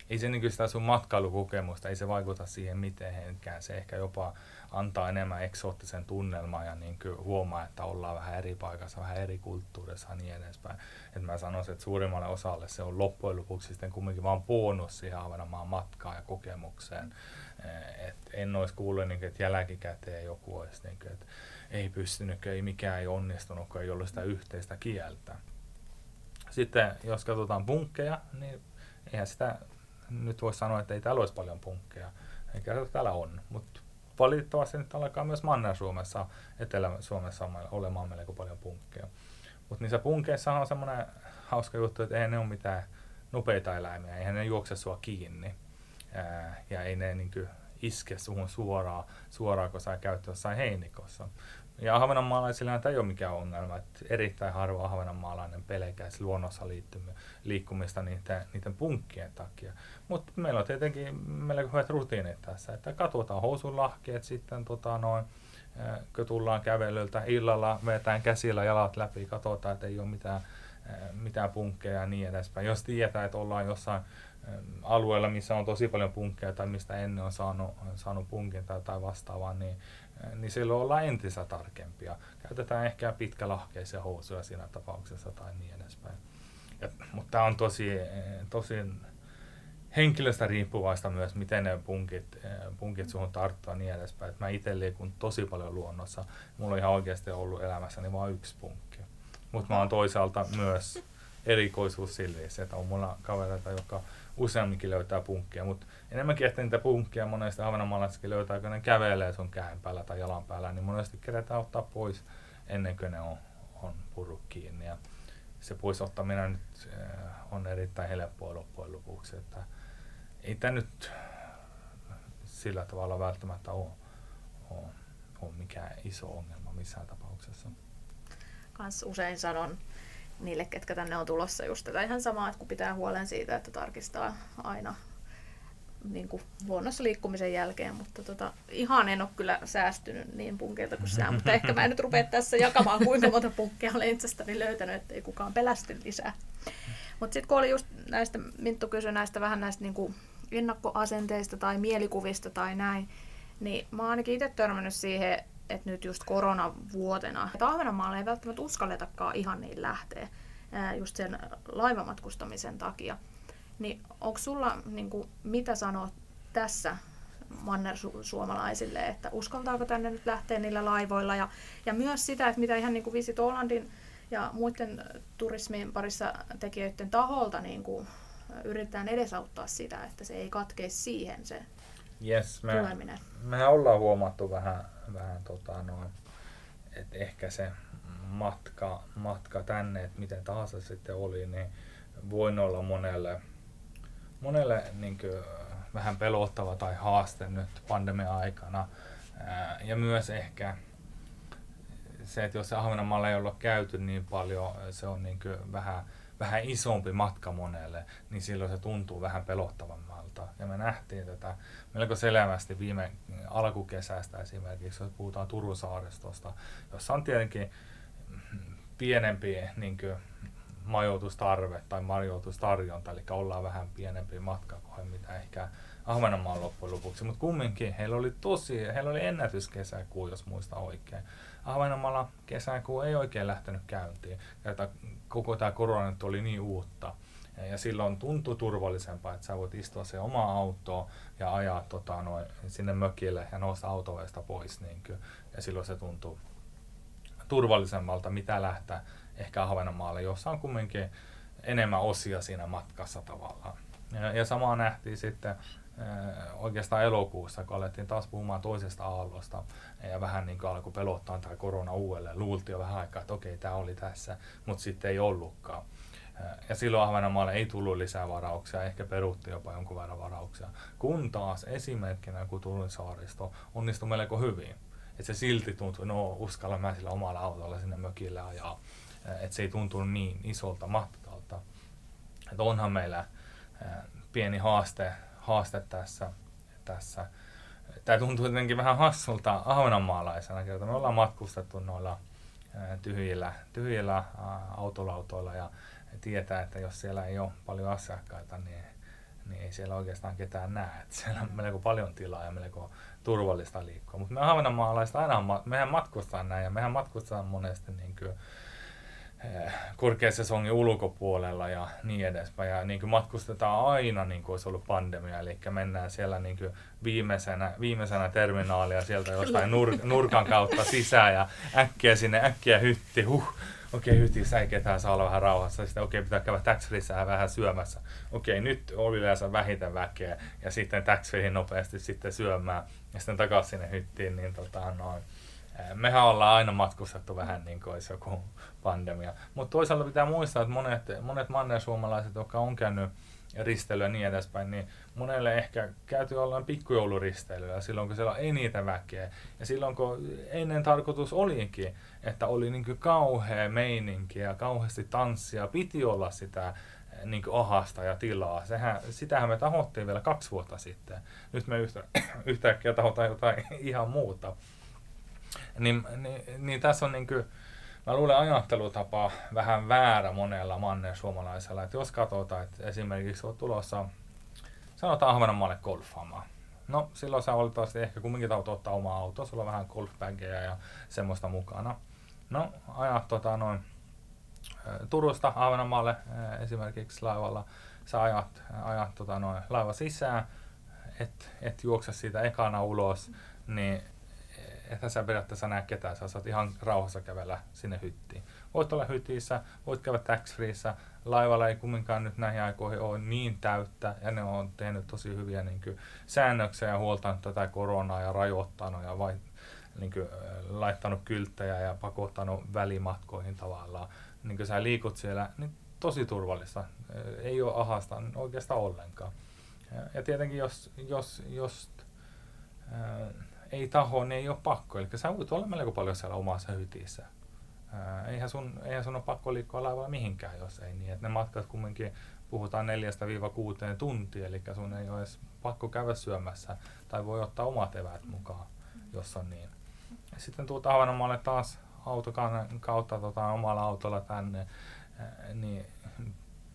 ei se niin sitä sun matkailukokemusta, ei se vaikuta siihen mitenkään. Se ehkä jopa antaa enemmän eksoottisen tunnelman ja niin huomaa, että ollaan vähän eri paikassa, vähän eri kulttuurissa ja niin edespäin. Et mä sanoisin, että suurimmalle osalle se on loppujen lopuksi sitten kumminkin vaan bonus siihen Ahvenanmaan matkaan ja kokemukseen. Et en olisi kuullut, niin kuin, että jälkikäteen joku olisi, niin kuin, että ei pystynyt, ei mikään ei onnistunut, kun ei ollut sitä yhteistä kieltä. Sitten jos katsotaan punkkeja, niin eihän sitä nyt voi sanoa, että ei täällä olisi paljon punkkeja. Eikä täällä on, mutta valitettavasti nyt alkaa myös Manner-Suomessa, Etelä-Suomessa olemaan melko paljon punkkeja. Mutta niissä punkeissa on semmoinen hauska juttu, että ei ne ole mitään nopeita eläimiä, eihän ne juokse sua kiinni. Ää, ja ei ne niin iske suhun suoraan, suoraan kun sä käyt jossain heinikossa. Ja ahvenanmaalaisilla tämä ei ole mikään ongelma, että erittäin harva ahvenanmaalainen pelkäisi luonnossa liikkumista niiden, niiden punkkien takia. Mutta meillä on tietenkin melko hyvät rutiinit tässä, että katsotaan housunlahkeet sitten tota noin, kun tullaan kävelyltä illalla, vetään käsillä jalat läpi, katsotaan, että ei ole mitään, mitään punkkeja ja niin edespäin. Jos tietää, että ollaan jossain alueella, missä on tosi paljon punkkeja tai mistä ennen on saanut, saanut punkin tai, tai vastaavaa, niin, niin silloin ollaan entistä tarkempia. Käytetään ehkä pitkälahkeisia housuja siinä tapauksessa tai niin edespäin. Mutta tämä on tosi, tosi henkilöstä riippuvaista myös, miten ne punkit, punkit suhun tarttuu ja niin edespäin. Et mä itse liikun tosi paljon luonnossa. Mulla on ihan oikeasti ollut elämässäni vain yksi punkki. Mutta mä oon toisaalta myös erikoisuus sille, että on mulla kavereita, jotka useamminkin löytää punkkia, mutta enemmänkin, että niitä punkkia monesti ahvenanmaalaisessakin löytää, kun ne kävelee sun käen päällä tai jalan päällä, niin monesti keretään ottaa pois ennen kuin ne on, on purru kiinni. Ja se pois ottaminen nyt eh, on erittäin helppoa loppujen lopuksi, että ei tämä nyt sillä tavalla välttämättä ole, ole, ole mikään iso ongelma missään tapauksessa. Kans usein sanon niille, ketkä tänne on tulossa just tätä ihan samaa, että kun pitää huolen siitä, että tarkistaa aina niin kuin luonnossa liikkumisen jälkeen, mutta tota, ihan en ole kyllä säästynyt niin punkkeilta kuin sinä, mutta ehkä mä en nyt rupea tässä jakamaan, kuinka monta punkkia olen itsestäni löytänyt, ettei kukaan pelästy lisää. Mutta sitten kun oli just näistä, Minttu kysyi näistä vähän näistä niin kuin ennakkoasenteista tai mielikuvista tai näin, niin mä oon ainakin itse törmännyt siihen, että nyt just koronavuotena, Ahvenanmaalle ei välttämättä uskalletakaan ihan niin lähteä. just sen laivamatkustamisen takia. Niin onko sulla niin kuin, mitä sanoa tässä mannersuomalaisille, että uskaltaako tänne nyt lähteä niillä laivoilla ja, ja myös sitä, että mitä ihan niin kuin Visit Hollandin ja muiden turismin parissa tekijöiden taholta niin kuin yritetään edesauttaa sitä, että se ei katkee siihen se yes, me, tuleminen. Mehän ollaan huomattu vähän, vähän tota noin, että ehkä se matka, matka tänne, että miten tahansa sitten oli, niin voin olla monelle, monelle niin kuin, vähän pelottava tai haaste nyt pandemian aikana. Ja myös ehkä se, että jos se Ahvenanmaalla ei olla käyty niin paljon, se on niin vähän, vähän isompi matka monelle, niin silloin se tuntuu vähän pelottavammalta. Ja me nähtiin tätä melko selvästi viime alkukesästä esimerkiksi, jos puhutaan Turun saaristosta, jossa on tietenkin pienempi niin kuin, majoitustarve tai majoitustarjonta, eli ollaan vähän pienempi matka kuin mitä ehkä Ahvenanmaan loppujen lopuksi, mutta kumminkin heillä oli tosi, heillä oli ennätyskesäkuu, jos muista oikein. Ahvenanmaalla kesäkuu ei oikein lähtenyt käyntiin, että koko tämä korona oli niin uutta. Ja silloin tuntui turvallisempaa, että sä voit istua se oma autoa ja ajaa tota, noin, sinne mökille ja nousta autoveesta pois. Niin kyllä. Ja silloin se tuntuu turvallisemmalta, mitä lähteä ehkä Ahvenanmaalle, jossa on kumminkin enemmän osia siinä matkassa tavallaan. Ja, ja samaa nähtiin sitten oikeastaan elokuussa, kun alettiin taas puhumaan toisesta aallosta ja vähän niin kuin alkoi pelottaa tämä korona uudelleen. Luultiin jo vähän aikaa, että okei, tämä oli tässä, mutta sitten ei ollutkaan. Ja silloin Ahvenanmaalle ei tullut lisää varauksia, ehkä peruutti jopa jonkun verran varauksia. Kun taas esimerkkinä, kun Turun saaristo onnistui melko hyvin. Että se silti tuntui, no uskalla mä sillä omalla autolla sinne mökille ajaa. Että se ei tuntunut niin isolta matkalta. Että onhan meillä pieni haaste haaste tässä. tässä. Tämä tuntuu jotenkin vähän hassulta ahvenanmaalaisena, kerta me ollaan matkustettu noilla tyhjillä, tyhjillä autolautoilla ja tietää, että jos siellä ei ole paljon asiakkaita, niin, niin ei siellä oikeastaan ketään näe. Että siellä on melko paljon tilaa ja melko turvallista liikkua. Mutta me ahvenanmaalaiset aina, mehän matkustaa näin ja mehän matkustaa monesti niin kuin, Eh, korkeasesongin ulkopuolella ja niin edespäin. Ja niin kuin matkustetaan aina niin kuin olisi ollut pandemia, eli mennään siellä niin kuin viimeisenä, viimeisenä terminaalia sieltä jostain nur, nurkan kautta sisään ja äkkiä sinne, äkkiä hytti, huh, okei, okay, hytissä ei ketään saa olla vähän rauhassa. Sitten okei, okay, pitää käydä tax vähän syömässä. Okei, okay, nyt oli yleensä vähiten väkeä ja sitten tax nopeasti sitten syömään ja sitten takaisin sinne hyttiin, niin tota, noin mehän ollaan aina matkustettu vähän niin kuin olisi joku pandemia. Mutta toisaalta pitää muistaa, että monet, monet mannersuomalaiset, jotka on käynyt risteilyä ja niin edespäin, niin monelle ehkä käyty ollaan pikkujouluristeilyä silloin, kun siellä ei niitä väkeä. Ja silloin, kun ennen tarkoitus olikin, että oli niin kauhea meininki ja kauheasti tanssia, piti olla sitä niin ohasta ja tilaa. Sehän, sitähän me tahottiin vielä kaksi vuotta sitten. Nyt me yhtä, [CLEARS THROAT] yhtäkkiä tahotaan jotain ihan muuta. Niin, niin, niin tässä on niin kuin, mä luulen ajattelutapa vähän väärä monella mannen suomalaisella. Että jos katsotaan, että esimerkiksi olet tulossa, sanotaan Ahvenanmaalle golfaamaan. No silloin sä valitettavasti ehkä kumminkin taut ottaa oma auto, sulla on vähän golfbaggeja ja semmoista mukana. No ajat tota noin Turusta Ahvenanmaalle esimerkiksi laivalla, sä ajat, ajat tota noin laiva sisään, et, et juokse siitä ekana ulos, niin että sä periaatteessa näe ketään, sä saat ihan rauhassa kävellä sinne hyttiin. Voit olla hytissä, voit käydä tax freeissä, laivalla ei kumminkaan nyt näihin aikoihin ole niin täyttä, ja ne on tehnyt tosi hyviä niin kuin, säännöksiä ja huoltanut tätä koronaa ja rajoittanut ja vai, niin kuin, laittanut kylttejä ja pakottanut välimatkoihin tavallaan. Niin kuin sä liikut siellä, niin tosi turvallista. Ei ole ahasta oikeastaan ollenkaan. Ja, ja tietenkin jos, jos, jos ää, ei taho, niin ei ole pakko. Eli sä voit olla melko paljon siellä omassa hytissä. Eihän, sun, eihän sun ole pakko liikkua laivalla mihinkään, jos ei niin. Et ne matkat kumminkin puhutaan neljästä viiva kuuteen tuntia, eli sun ei ole edes pakko käydä syömässä, tai voi ottaa omat eväät mukaan, jos on niin. Sitten tuut Ahvenanmaalle taas autokan kautta tota, omalla autolla tänne, niin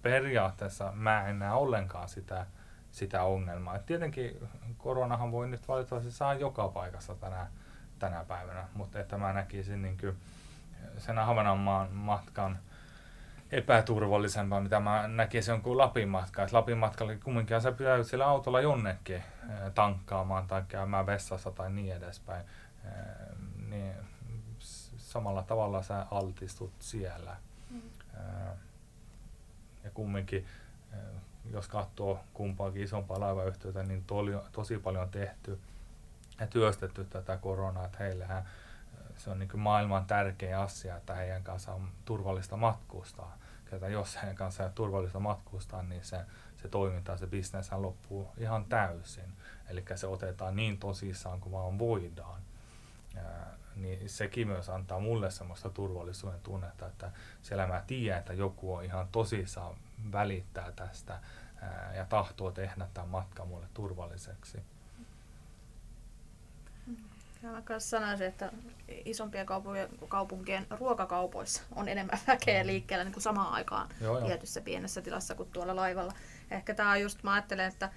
periaatteessa mä en näe ollenkaan sitä, sitä ongelmaa. Et tietenkin koronahan voi nyt valitettavasti saa joka paikassa tänä, tänä päivänä, mutta että mä näkisin niin kuin sen Ahvenanmaan matkan epäturvallisempaa, mitä mä näkisin kuin Lapin matka. Et Lapin matkalla kumminkin sä pitää siellä autolla jonnekin tankkaamaan tai käymään vessassa tai niin edespäin. Niin samalla tavalla sä altistut siellä. Mm. Ja kumminkin, jos katsoo kumpaakin isompaa laivayhtiötä, niin toli, tosi paljon tehty ja työstetty tätä koronaa, että heillähän se on niin maailman tärkein asia, että heidän kanssa on turvallista matkustaa. Että jos heidän kanssa on turvallista matkustaa, niin se, se toiminta, se bisnes loppuu ihan täysin. Eli se otetaan niin tosissaan kuin vaan voidaan. Niin sekin myös antaa mulle semmoista turvallisuuden tunnetta, että siellä mä tiedän, että joku on ihan tosissaan välittää tästä ää, ja tahtoo tehdä tämän matkan mulle turvalliseksi. Ja mä myös sanoisin, että isompien kaupunkien ruokakaupoissa on enemmän väkeä mm. liikkeellä niin kuin samaan aikaan joo, joo. tietyssä pienessä tilassa kuin tuolla laivalla. Ehkä tämä on just, mä ajattelen, että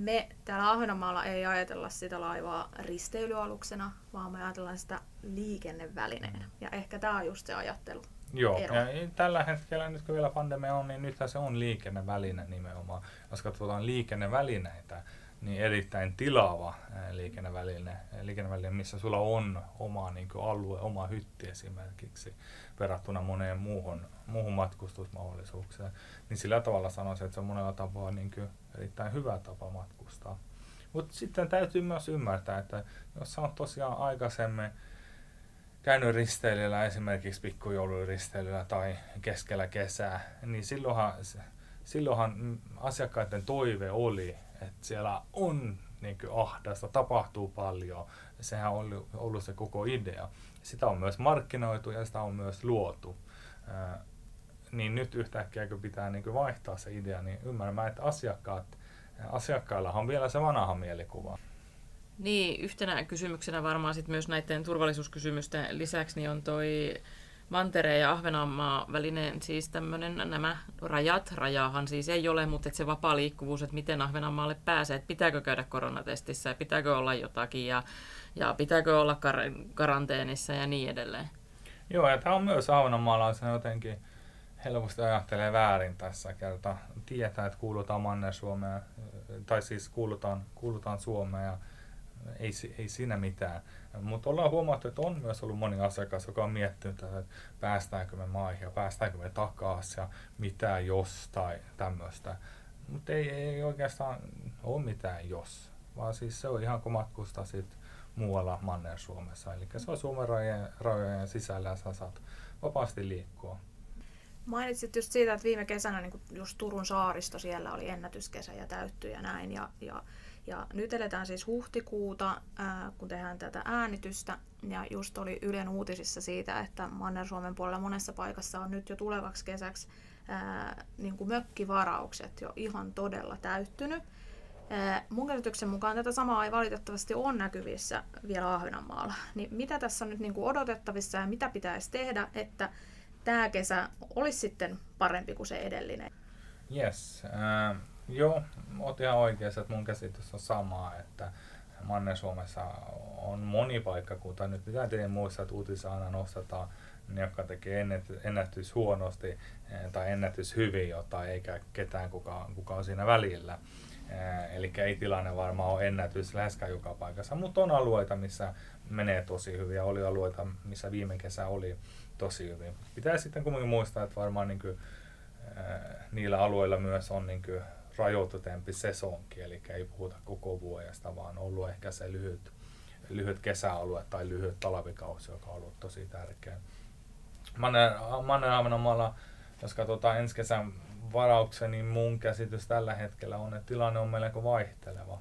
me täällä Ahvenanmaalla ei ajatella sitä laivaa risteilyaluksena, vaan me ajatellaan sitä liikennevälineenä. Ja ehkä tämä on just se ajattelu. Joo, ero. ja tällä hetkellä nyt kun vielä pandemia on, niin nythän se on liikenneväline nimenomaan. Jos katsotaan liikennevälineitä, niin erittäin tilaava liikenneväline, liikenneväline missä sulla on oma niin kuin alue, oma hytti esimerkiksi verrattuna moneen muuhun, muuhun matkustusmahdollisuukseen. Niin sillä tavalla sanoisin, että se on monella tapaa niin kuin erittäin hyvä tapa matkustaa. Mutta sitten täytyy myös ymmärtää, että jos sä oot tosiaan aikaisemmin käynyt risteilyllä, esimerkiksi pikkujouluristeilyllä tai keskellä kesää, niin silloinhan, silloinhan asiakkaiden toive oli, että siellä on niin ahdasta, tapahtuu paljon. Sehän on ollut, ollut se koko idea. Sitä on myös markkinoitu ja sitä on myös luotu. Ää, niin nyt yhtäkkiä, kun pitää niin vaihtaa se idea, niin ymmärrän että asiakkaat, asiakkailla on vielä se vanha mielikuva. Niin, yhtenä kysymyksenä varmaan sit myös näiden turvallisuuskysymysten lisäksi niin on toi Mantereen ja Ahvenanmaa välinen siis tämmöinen nämä rajat, rajahan siis ei ole, mutta se vapaa liikkuvuus, että miten Ahvenanmaalle pääsee, että pitääkö käydä koronatestissä ja pitääkö olla jotakin ja, ja pitääkö olla kar- karanteenissa ja niin edelleen. Joo, ja tämä on myös ahvenanmaalaisena jotenkin helposti ajattelee väärin tässä kerta. Tietää, että kuulutaan Manner-Suomeen, tai siis kuulutaan, kuulutaan Suomeen ja ei, ei siinä mitään. Mutta ollaan huomattu, että on myös ollut moni asiakas, joka on miettinyt, että päästäänkö me maihin ja päästäänkö me takaisin ja mitä jos tai tämmöistä. Mutta ei, ei oikeastaan ole mitään jos, vaan siis se on ihan kuin matkustaa sit muualla Manner-Suomessa. Eli se on Suomen rajojen, rajojen sisällä ja sä saat vapaasti liikkua. Mainitsit just siitä, että viime kesänä niin just Turun saaristo siellä oli ennätyskesä ja täyttyi ja näin. Ja, ja ja nyt eletään siis huhtikuuta, ää, kun tehdään tätä äänitystä. Ja just oli Ylen uutisissa siitä, että Manner-Suomen puolella monessa paikassa on nyt jo tulevaksi kesäksi ää, niin kuin mökkivaraukset jo ihan todella täyttynyt. Ää, mun käsityksen mukaan tätä samaa ei valitettavasti ole näkyvissä vielä Ahvenanmaalla. Niin mitä tässä on nyt niin kuin odotettavissa ja mitä pitäisi tehdä, että tämä kesä olisi sitten parempi kuin se edellinen? Yes. Uh, Joo, oot ihan oikeassa, että mun käsitys on sama, että Manner-Suomessa on moni paikkakunta. Nyt pitää tehdä muistaa, että uutisia aina nostetaan ne, jotka tekee ennätys huonosti eh, tai ennätys hyvin, jota eikä ketään kuka, kuka on siinä välillä. Eh, eli ei tilanne varmaan ole ennätys läheskään joka paikassa, mutta on alueita, missä menee tosi hyvin ja oli alueita, missä viime kesä oli tosi hyvin. Pitää sitten kuitenkin muistaa, että varmaan niin kuin, eh, niillä alueilla myös on niin kuin, rajoitetempi sesonki, eli ei puhuta koko vuodesta, vaan on ollut ehkä se lyhyt, lyhyt kesäalue tai lyhyt talvikausi, joka on ollut tosi tärkeä. Manner-Ahvenanmaalla, jos katsotaan ensi kesän varauksen, niin mun käsitys tällä hetkellä on, että tilanne on melko vaihteleva.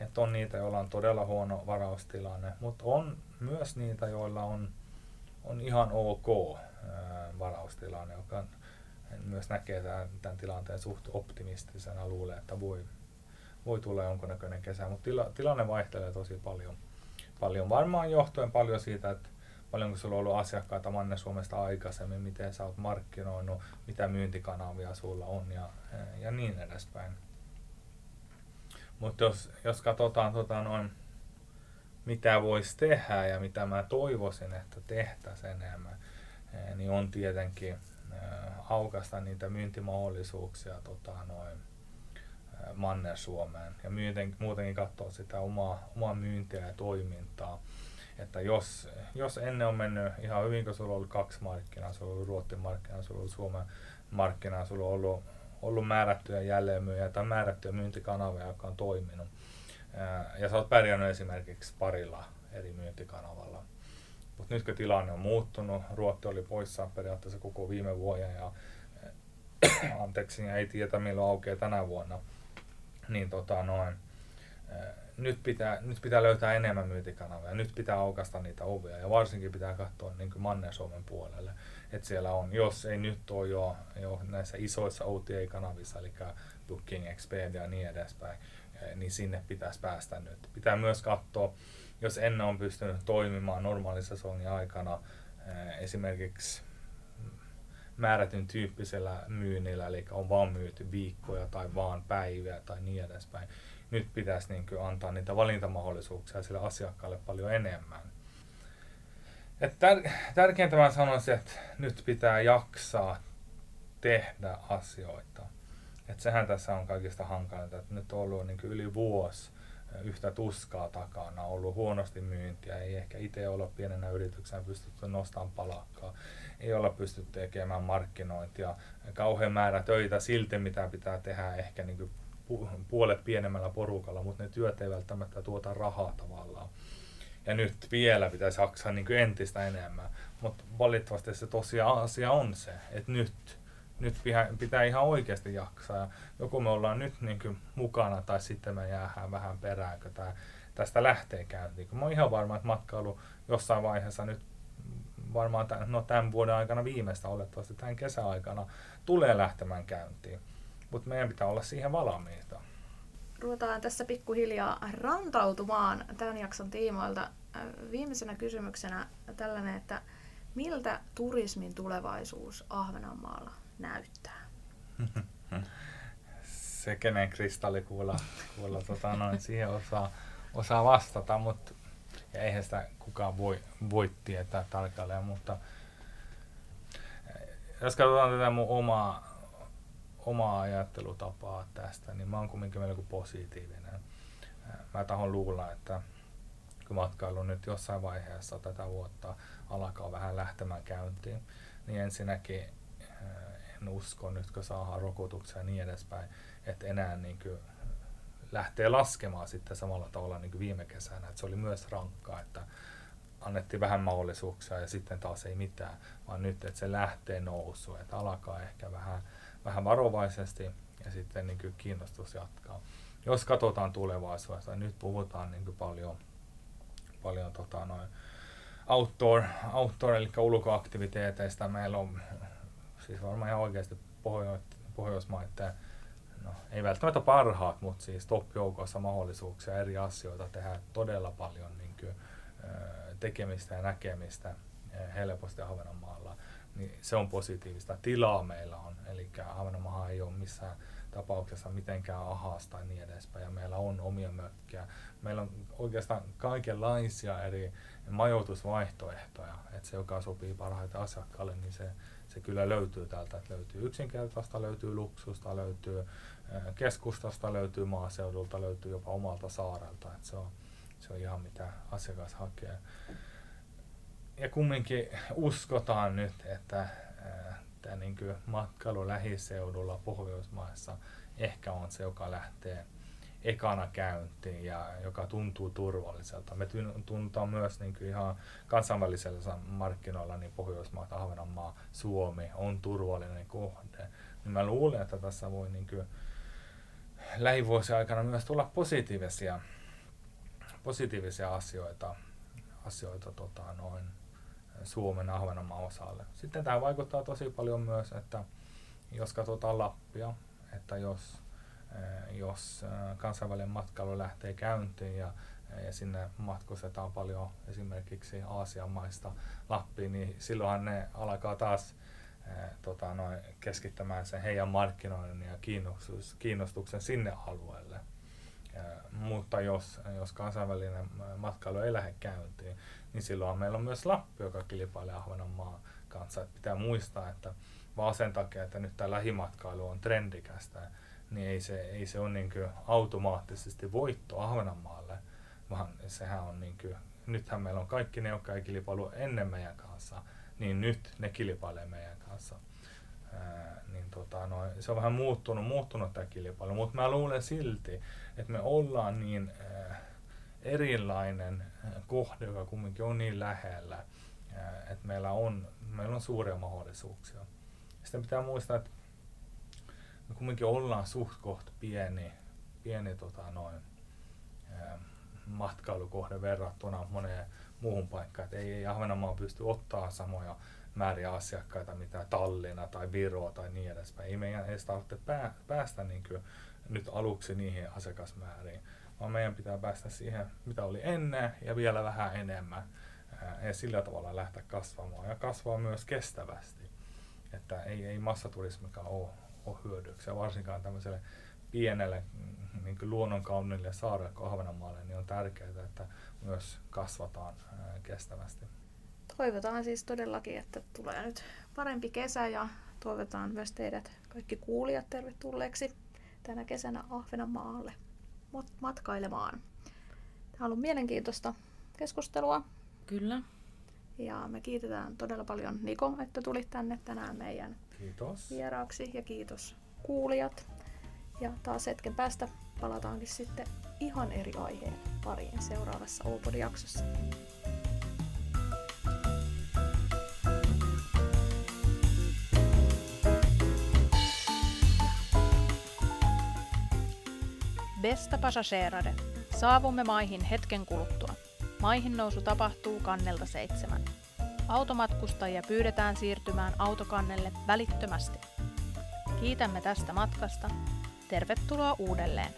Että on niitä, joilla on todella huono varaustilanne, mutta on myös niitä, joilla on, on ihan ok varaustilanne, joka myös näkee tämän, tämän tilanteen suht optimistisena, luulee, että voi, voi tulla jonkunnäköinen kesä, mutta tila, tilanne vaihtelee tosi paljon. paljon. Varmaan johtuen paljon siitä, että paljonko sulla on ollut asiakkaita Manne-Suomesta aikaisemmin, miten sä oot markkinoinut, mitä myyntikanavia sulla on ja, ja niin edespäin. Mutta jos, jos katsotaan tota noin, mitä voisi tehdä ja mitä mä toivoisin, että tehtäisiin enemmän, niin on tietenkin aukasta niitä myyntimahdollisuuksia tota, noin, Manner-Suomeen ja myynten, muutenkin katsoa sitä omaa, omaa myyntiä ja toimintaa. Että jos, jos ennen on mennyt ihan hyvin, kun sulla on ollut kaksi markkinaa, sulla on ollut Ruotsin markkina, sulla on ollut Suomen markkina, sulla on ollut, ollut määrättyjä jälleenmyyjä tai määrättyjä myyntikanavia, jotka on toiminut. Ja sä oot pärjännyt esimerkiksi parilla eri myyntikanavalla. Mutta nyt kun tilanne on muuttunut, Ruotti oli poissa periaatteessa koko viime vuoden ja anteeksi, ei tiedä milloin aukeaa tänä vuonna, niin tota noin, nyt pitää, nyt pitää löytää enemmän myyntikanavia, nyt pitää aukasta niitä ovia ja varsinkin pitää katsoa niin Manner-Suomen puolelle, että siellä on, jos ei nyt ole jo, jo näissä isoissa OTA-kanavissa, eli Booking, Expedia ja niin edespäin, niin sinne pitäisi päästä nyt. Pitää myös katsoa, jos ennen on pystynyt toimimaan normaalisesongin aikana esimerkiksi määrätyn tyyppisellä myynnillä, eli on vaan myyty viikkoja tai vaan päiviä tai niin edespäin. Nyt pitäisi niin kuin antaa niitä valintamahdollisuuksia sille asiakkaalle paljon enemmän. Et tär- tärkeintä mä sanoisin, että nyt pitää jaksaa tehdä asioita. Et sehän tässä on kaikista hankalinta, että nyt on ollut niin yli vuosi yhtä tuskaa takana, ollut huonosti myyntiä, ei ehkä itse olla pienenä yrityksenä pystytty nostamaan palakkaa, ei olla pystytty tekemään markkinointia, kauhean määrä töitä silti, mitä pitää tehdä ehkä niin puolet pienemmällä porukalla, mutta ne työt ei välttämättä tuota rahaa tavallaan. Ja nyt vielä pitäisi jaksaa niin entistä enemmän, mutta valitettavasti se tosiaan asia on se, että nyt nyt pitää ihan oikeasti jaksaa. Ja joko me ollaan nyt niin kuin mukana tai sitten me jäähän vähän perään, kun tää, tästä lähtee käyntiin. Mä oon ihan varma, että matkailu jossain vaiheessa nyt varmaan tämän, no tämän vuoden aikana viimeistä olettavasti tämän kesäaikana tulee lähtemään käyntiin. Mutta meidän pitää olla siihen valmiita. Ruvetaan tässä pikkuhiljaa rantautumaan tämän jakson tiimoilta. Viimeisenä kysymyksenä tällainen, että miltä turismin tulevaisuus Ahvenanmaalla näyttää? [LAUGHS] Se, kenen kristallikuulla kuulla, tota, noin, siihen osaa, osaa vastata, mutta ja eihän sitä kukaan voi, voi tietää tarkalleen, mutta eh, jos katsotaan tätä mun omaa, omaa ajattelutapaa tästä, niin mä oon kumminkin melko positiivinen. Eh, mä tahon luulla, että kun matkailu nyt jossain vaiheessa tätä vuotta alkaa vähän lähtemään käyntiin, niin ensinnäkin en usko nyt, kun saadaan rokotuksia ja niin edespäin, että enää niin kuin lähtee laskemaan sitten samalla tavalla niin kuin viime kesänä. Että se oli myös rankkaa, että annettiin vähän mahdollisuuksia ja sitten taas ei mitään, vaan nyt, että se lähtee nousuun, että alkaa ehkä vähän, vähän varovaisesti ja sitten niin kuin kiinnostus jatkaa. Jos katsotaan tulevaisuudessa, nyt puhutaan niin kuin paljon, paljon tota noin outdoor, outdoor eli ulkoaktiviteeteista. Meillä on siis varmaan ihan oikeasti Pohjo- Pohjoismaiden, no ei välttämättä parhaat, mutta siis top-joukossa mahdollisuuksia eri asioita tehdä todella paljon niin kuin, tekemistä ja näkemistä helposti Ahvenanmaalla, niin se on positiivista. Tilaa meillä on, eli Ahvenanmaa ei ole missään tapauksessa mitenkään ahas tai niin edespäin, ja meillä on omia mökkejä. Meillä on oikeastaan kaikenlaisia eri majoitusvaihtoehtoja, että se, joka sopii parhaiten asiakkaalle, niin se, se kyllä löytyy täältä. Että löytyy yksinkertaista, löytyy luksusta, löytyy keskustasta, löytyy maaseudulta, löytyy jopa omalta saarelta. Että se, on, se on ihan mitä asiakas hakee. Ja kumminkin uskotaan nyt, että tämä niin matkailu lähiseudulla Pohjoismaissa ehkä on se, joka lähtee ekana käyntiin ja joka tuntuu turvalliselta. Me tuntuu myös niin kuin ihan kansainvälisellä markkinoilla niin Pohjoismaat, Ahvenanmaa, Suomi on turvallinen kohde. Niin mä luulen, että tässä voi niin kuin lähivuosien aikana myös tulla positiivisia, positiivisia asioita, asioita tota, noin Suomen Ahvenanmaan osalle. Sitten tämä vaikuttaa tosi paljon myös, että jos katsotaan Lappia, että jos Eh, jos eh, kansainvälinen matkailu lähtee käyntiin ja, ja sinne matkustetaan paljon esimerkiksi Aasian maista Lappiin, niin silloinhan ne alkaa taas eh, tota, noin, keskittämään sen heidän markkinoinnin ja kiinnostuksen sinne alueelle. Mutta jos, jos kansainvälinen matkailu ei lähde käyntiin, niin silloin meillä on myös Lappi, joka kilpailee Ahvenanmaan kanssa. Et pitää muistaa, että vaan sen takia, että nyt tämä lähimatkailu on trendikästä, niin ei se, ei se ole niin automaattisesti voitto Ahvenanmaalle, vaan sehän on niin kuin, nythän meillä on kaikki ne, jotka ei kilpailu ennen meidän kanssa, niin nyt ne kilpailee meidän kanssa. Niin tota, no, se on vähän muuttunut, muuttunut tämä kilpailu, mutta mä luulen silti, että me ollaan niin ää, erilainen kohde, joka kumminkin on niin lähellä, että meillä on, meillä on suuria mahdollisuuksia. Sitten pitää muistaa, että me kumminkin ollaan suht koht pieni, pieni tota, noin, ää, matkailukohde verrattuna moneen muuhun paikkaan. Et ei, ei Ahvenanmaa pysty ottaa samoja määriä asiakkaita, mitä Tallinna tai Viro tai niin edespäin. Ei meidän edes tarvitse pää, päästä niin kuin nyt aluksi niihin asiakasmääriin, vaan meidän pitää päästä siihen, mitä oli ennen ja vielä vähän enemmän ja sillä tavalla lähteä kasvamaan ja kasvaa myös kestävästi. Että ei, ei massaturismikaan ole, ole hyödyksi ja varsinkaan tämmöiselle pienelle mm, niin luonnonkaunille saarelle kuin Ahvenanmaalle, niin on tärkeää, että myös kasvataan kestävästi. Toivotaan siis todellakin, että tulee nyt parempi kesä ja toivotaan myös teidät kaikki kuulijat tervetulleeksi tänä kesänä Ahvenanmaalle matkailemaan. Tämä on ollut mielenkiintoista keskustelua. Kyllä. Ja me kiitetään todella paljon Niko, että tulit tänne tänään meidän kiitos. vieraaksi ja kiitos kuulijat. Ja taas hetken päästä palataankin sitten ihan eri aiheen pariin seuraavassa Opod-jaksossa. Besta passagerare. Saavumme maihin hetken kuluttua. Maihin nousu tapahtuu kannelta seitsemän. Automatkustajia pyydetään siirtymään autokannelle välittömästi. Kiitämme tästä matkasta. Tervetuloa uudelleen.